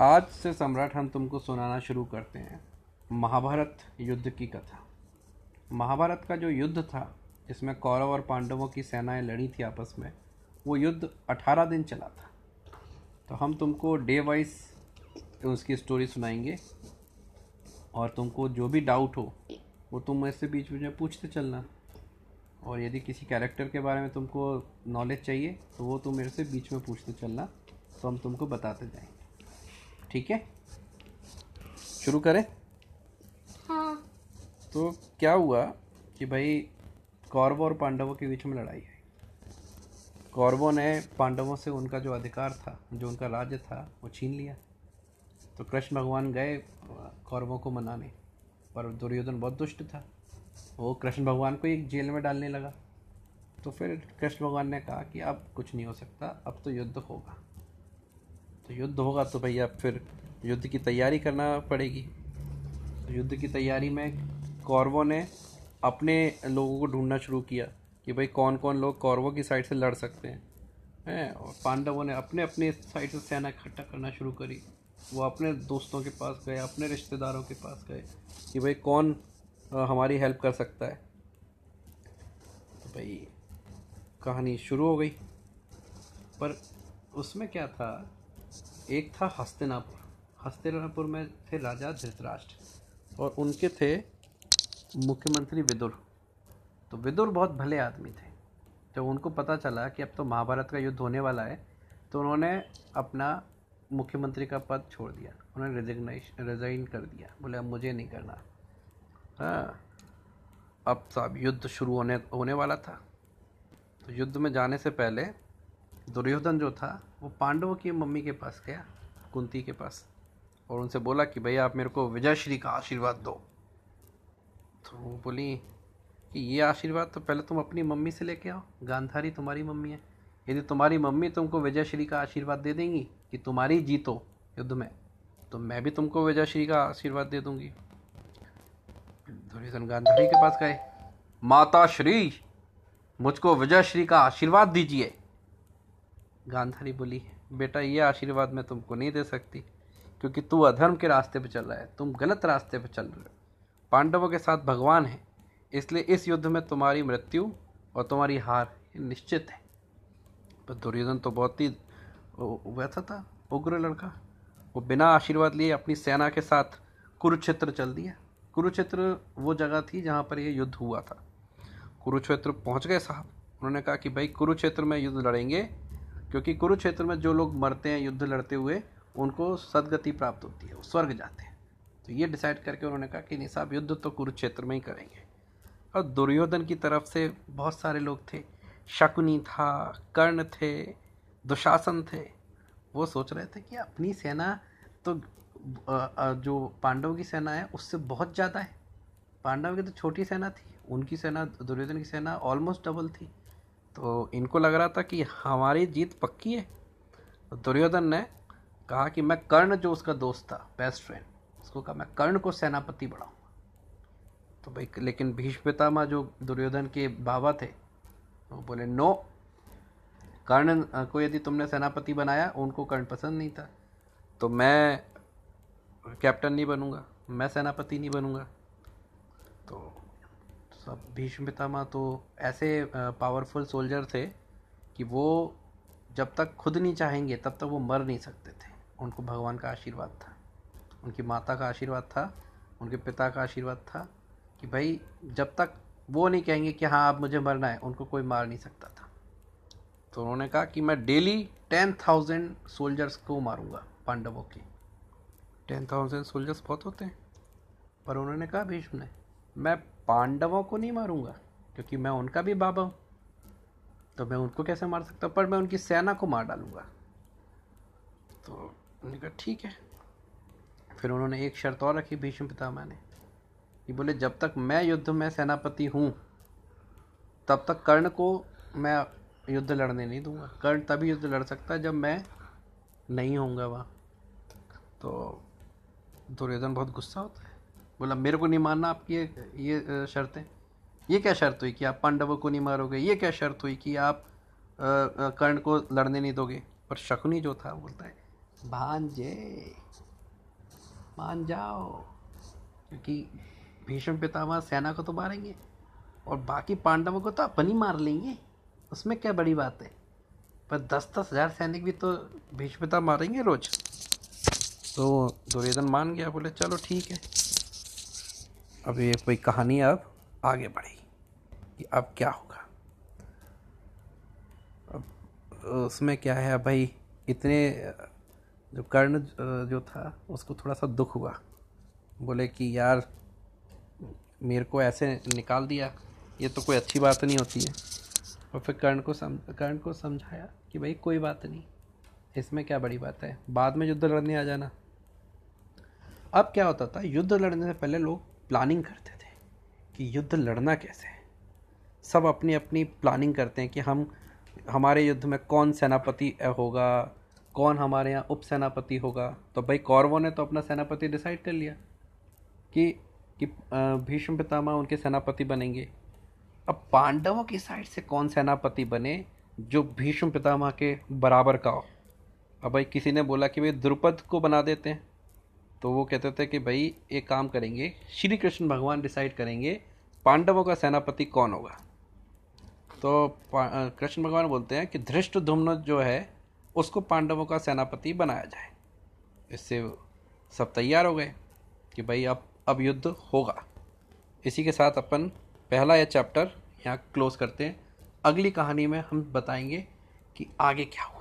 आज से सम्राट हम तुमको सुनाना शुरू करते हैं महाभारत युद्ध की कथा। महाभारत का जो युद्ध था जिसमें कौरव और पांडवों की सेनाएँ लड़ी थी आपस में, वो युद्ध 18 दिन चला था। तो हम तुमको डे वाइज उसकी स्टोरी सुनाएँगे और तुमको जो भी डाउट हो, वो तुम ऐसे बीच बीच में पूछते चलना। और यदि किसी कैरेक्टर के बारे में तुमको नॉलेज चाहिए तो वो तुम मेरे से बीच में पूछते चलना तो हम तुमको बताते जाएँगे। ठीक है? शुरू करें। हाँ। तो क्या हुआ कि भाई कौरवों और पांडवों के बीच में लड़ाई है कौरवों ने पांडवों से उनका जो अधिकार था जो उनका राज्य था वो छीन लिया। तो कृष्ण भगवान गए कौरवों को मनाने पर दुर्योधन बहुत दुष्ट था। वो कृष्ण भगवान को एक जेल में डालने लगा। तो फिर कृष्ण भगवान ने कहा कि अब कुछ नहीं हो सकता अब तो युद्ध होगा। तो युद्ध होगा तो भैया फिर युद्ध की तैयारी करना पड़ेगी। तो युद्ध की तैयारी में कौरवों ने अपने लोगों को ढूंढना शुरू किया कि भाई कौन कौन लोग कौरवों की साइड से लड़ सकते हैं। हैं, और पांडवों ने अपने अपने साइड से सेना इकट्ठा करना शुरू करी। वो अपने दोस्तों के पास गए, अपने रिश्तेदारों के पास गए कि भाई कौन हमारी हेल्प कर सकता है। तो भाई कहानी शुरू हो गई। पर उसमें क्या था एक था हस्तिनापुर। हस्तिनापुर में थे राजा धृतराष्ट्र और उनके थे मुख्यमंत्री विदुर। तो विदुर बहुत भले आदमी थे। जब उनको पता चला कि अब तो महाभारत का युद्ध होने वाला है तो उन्होंने अपना मुख्यमंत्री का पद छोड़ दिया। उन्होंने रिजिग्नाइश रिज़ाइन कर दिया। बोले, अब मुझे नहीं करना। हाँ अब साहब युद्ध शुरू होने होने वाला था। तो युद्ध में जाने से पहले दुर्योधन जो था, वो पांडवों की मम्मी के पास गया, कुंती के पास, और उनसे बोला कि, भैया, आप मेरे को विजयश्री का आशीर्वाद दो। तो वो बोली कि, ये आशीर्वाद तो पहले तुम अपनी मम्मी से लेके आओ, गांधारी तुम्हारी मम्मी है। यदि तुम्हारी मम्मी तुमको विजयश्री का आशीर्वाद दे देंगी कि तुम्हारी जीतो युद्ध में तो मैं भी तुमको विजयश्री का आशीर्वाद दे दूँगी। दुर्योधन गांधारी के पास गए, माता श्री, मुझको विजयश्री का आशीर्वाद दीजिए। गांधारी बोली, बेटा, ये आशीर्वाद मैं तुमको नहीं दे सकती, क्योंकि तू अधर्म के रास्ते पर चल रहा है, तुम गलत रास्ते पर चल रहे हो। पांडवों के साथ भगवान है, इसलिए इस युद्ध में तुम्हारी मृत्यु और तुम्हारी हार निश्चित है। पर दुर्योधन तो बहुत ही वैसा था उग्र लड़का। वो बिना आशीर्वाद लिए अपनी सेना के साथ कुरुक्षेत्र चल दिया। कुरुक्षेत्र वो जगह थी जहाँ पर ये युद्ध हुआ था। कुरुक्षेत्र पहुँच गए साहब। उन्होंने कहा कि, भाई, कुरुक्षेत्र में युद्ध लड़ेंगे क्योंकि कुरुक्षेत्र में जो लोग मरते हैं, युद्ध लड़ते हुए, उनको सदगति प्राप्त होती है, वो स्वर्ग जाते हैं। तो ये डिसाइड करके उन्होंने कहा कि नहीं साहब, युद्ध तो कुरुक्षेत्र में ही करेंगे। और दुर्योधन की तरफ़ से बहुत सारे लोग थे। शकुनी था, कर्ण थे, दुशासन थे। वो सोच रहे थे कि अपनी सेना तो जो पांडवों की सेना है, उससे बहुत ज़्यादा है। पांडव की तो छोटी सेना थी, उनकी सेना, दुर्योधन की सेना ऑलमोस्ट डबल थी। तो इनको लग रहा था कि हमारी जीत पक्की है। तो दुर्योधन ने कहा कि मैं कर्ण जो उसका दोस्त था बेस्ट फ्रेंड उसको कहा, मैं कर्ण को सेनापति बढ़ाऊँ तो भाई, लेकिन भीष्म पितामह जो दुर्योधन के बाबा थे, वो बोले नो कर्ण, को यदि तुमने सेनापति बनाया, उनको कर्ण पसंद नहीं था। तो मैं कैप्टन नहीं बनूँगा, मैं सेनापति नहीं बनूँगा। सब भीष्म पितामह तो ऐसे पावरफुल सोल्जर थे कि वो जब तक खुद नहीं चाहेंगे, तब तक वो मर नहीं सकते थे। उनको भगवान का आशीर्वाद था। उनकी माता का आशीर्वाद था, उनके पिता का आशीर्वाद था कि भाई, जब तक वो नहीं कहेंगे कि हाँ आप मुझे मरना है, उनको कोई मार नहीं सकता था। तो उन्होंने कहा कि मैं डेली टेन थाउज़ेंड सोल्जर्स को मारूँगा, पांडवों के। टेन थाउज़ेंड सोल्जर्स बहुत होते हैं। पर उन्होंने कहा भीष्म ने, मैं पांडवों को नहीं मारूँगा, क्योंकि मैं उनका भी बाबा हूँ। तो मैं उनको कैसे मार सकता पर मैं उनकी सेना को मार डालूँगा। तो उन्होंने कहा, ठीक है। फिर उन्होंने एक शर्त और रखी भीष्म पितामह ने कि बोले, जब तक मैं युद्ध में सेनापति हूँ, तब तक कर्ण को मैं युद्ध लड़ने नहीं दूँगा। कर्ण तभी युद्ध लड़ सकता है जब मैं नहीं होऊँगा वहाँ। तो दुर्योधन बहुत गुस्सा होता है। बोला, मेरे को नहीं मानना आपकी ये ये शर्तें। ये क्या शर्त हुई कि आप पांडवों को नहीं मारोगे? ये क्या शर्त हुई कि आप कर्ण को लड़ने नहीं दोगे? पर शकुनी जो था, बोलता है, भांजे, मान जाओ। क्योंकि भीष्म पितामह सेना को तो मारेंगे, और बाकी पांडवों को तो अपन ही मार लेंगे। उसमें क्या बड़ी बात है? पर दस दस हज़ार सैनिक भी तो भीष्म पिता मारेंगे रोज। तो दुर्योधन मान गया, बोले, चलो ठीक है। अब ये कोई कहानी अब आगे बढ़ी कि अब क्या होगा। अब, उसमें क्या है, भाई, इतने, जो कर्ण, जो था, उसको थोड़ा सा दुख हुआ। बोले कि, यार, मेरे को ऐसे निकाल दिया, ये तो कोई अच्छी बात नहीं होती है। और फिर कर्ण को सम, कर्ण को समझाया कि, भाई, कोई बात नहीं, इसमें क्या बड़ी बात है? बाद में युद्ध लड़ने आ जाना। अब क्या होता था, युद्ध लड़ने से पहले लोग प्लानिंग करते थे कि युद्ध लड़ना कैसे है। सब अपनी अपनी प्लानिंग करते हैं कि हम, हमारे युद्ध में कौन सेनापति होगा, कौन हमारे यहाँ उप सेनापति होगा। तो भाई कौरवों ने तो अपना सेनापति डिसाइड कर लिया कि कि भीष्म पितामह उनके सेनापति बनेंगे। अब पांडवों की साइड से कौन सेनापति बने जो भीष्म पितामह के बराबर का हो? अब भाई किसी ने बोला कि भाई द्रुपद को बना देते हैं। तो वो कहते थे कि भाई, एक काम करेंगे श्री कृष्ण भगवान डिसाइड करेंगे, पांडवों का सेनापति कौन होगा? तो कृष्ण भगवान बोलते हैं कि धृष्ट धुम्न जो है, उसको पांडवों का सेनापति बनाया जाए। इससे सब तैयार हो गए कि भाई, अब अब युद्ध होगा। इसी के साथ अपन पहला यह चैप्टर यहाँ क्लोज करते हैं। अगली कहानी में हम बताएँगे कि आगे क्या हुआ।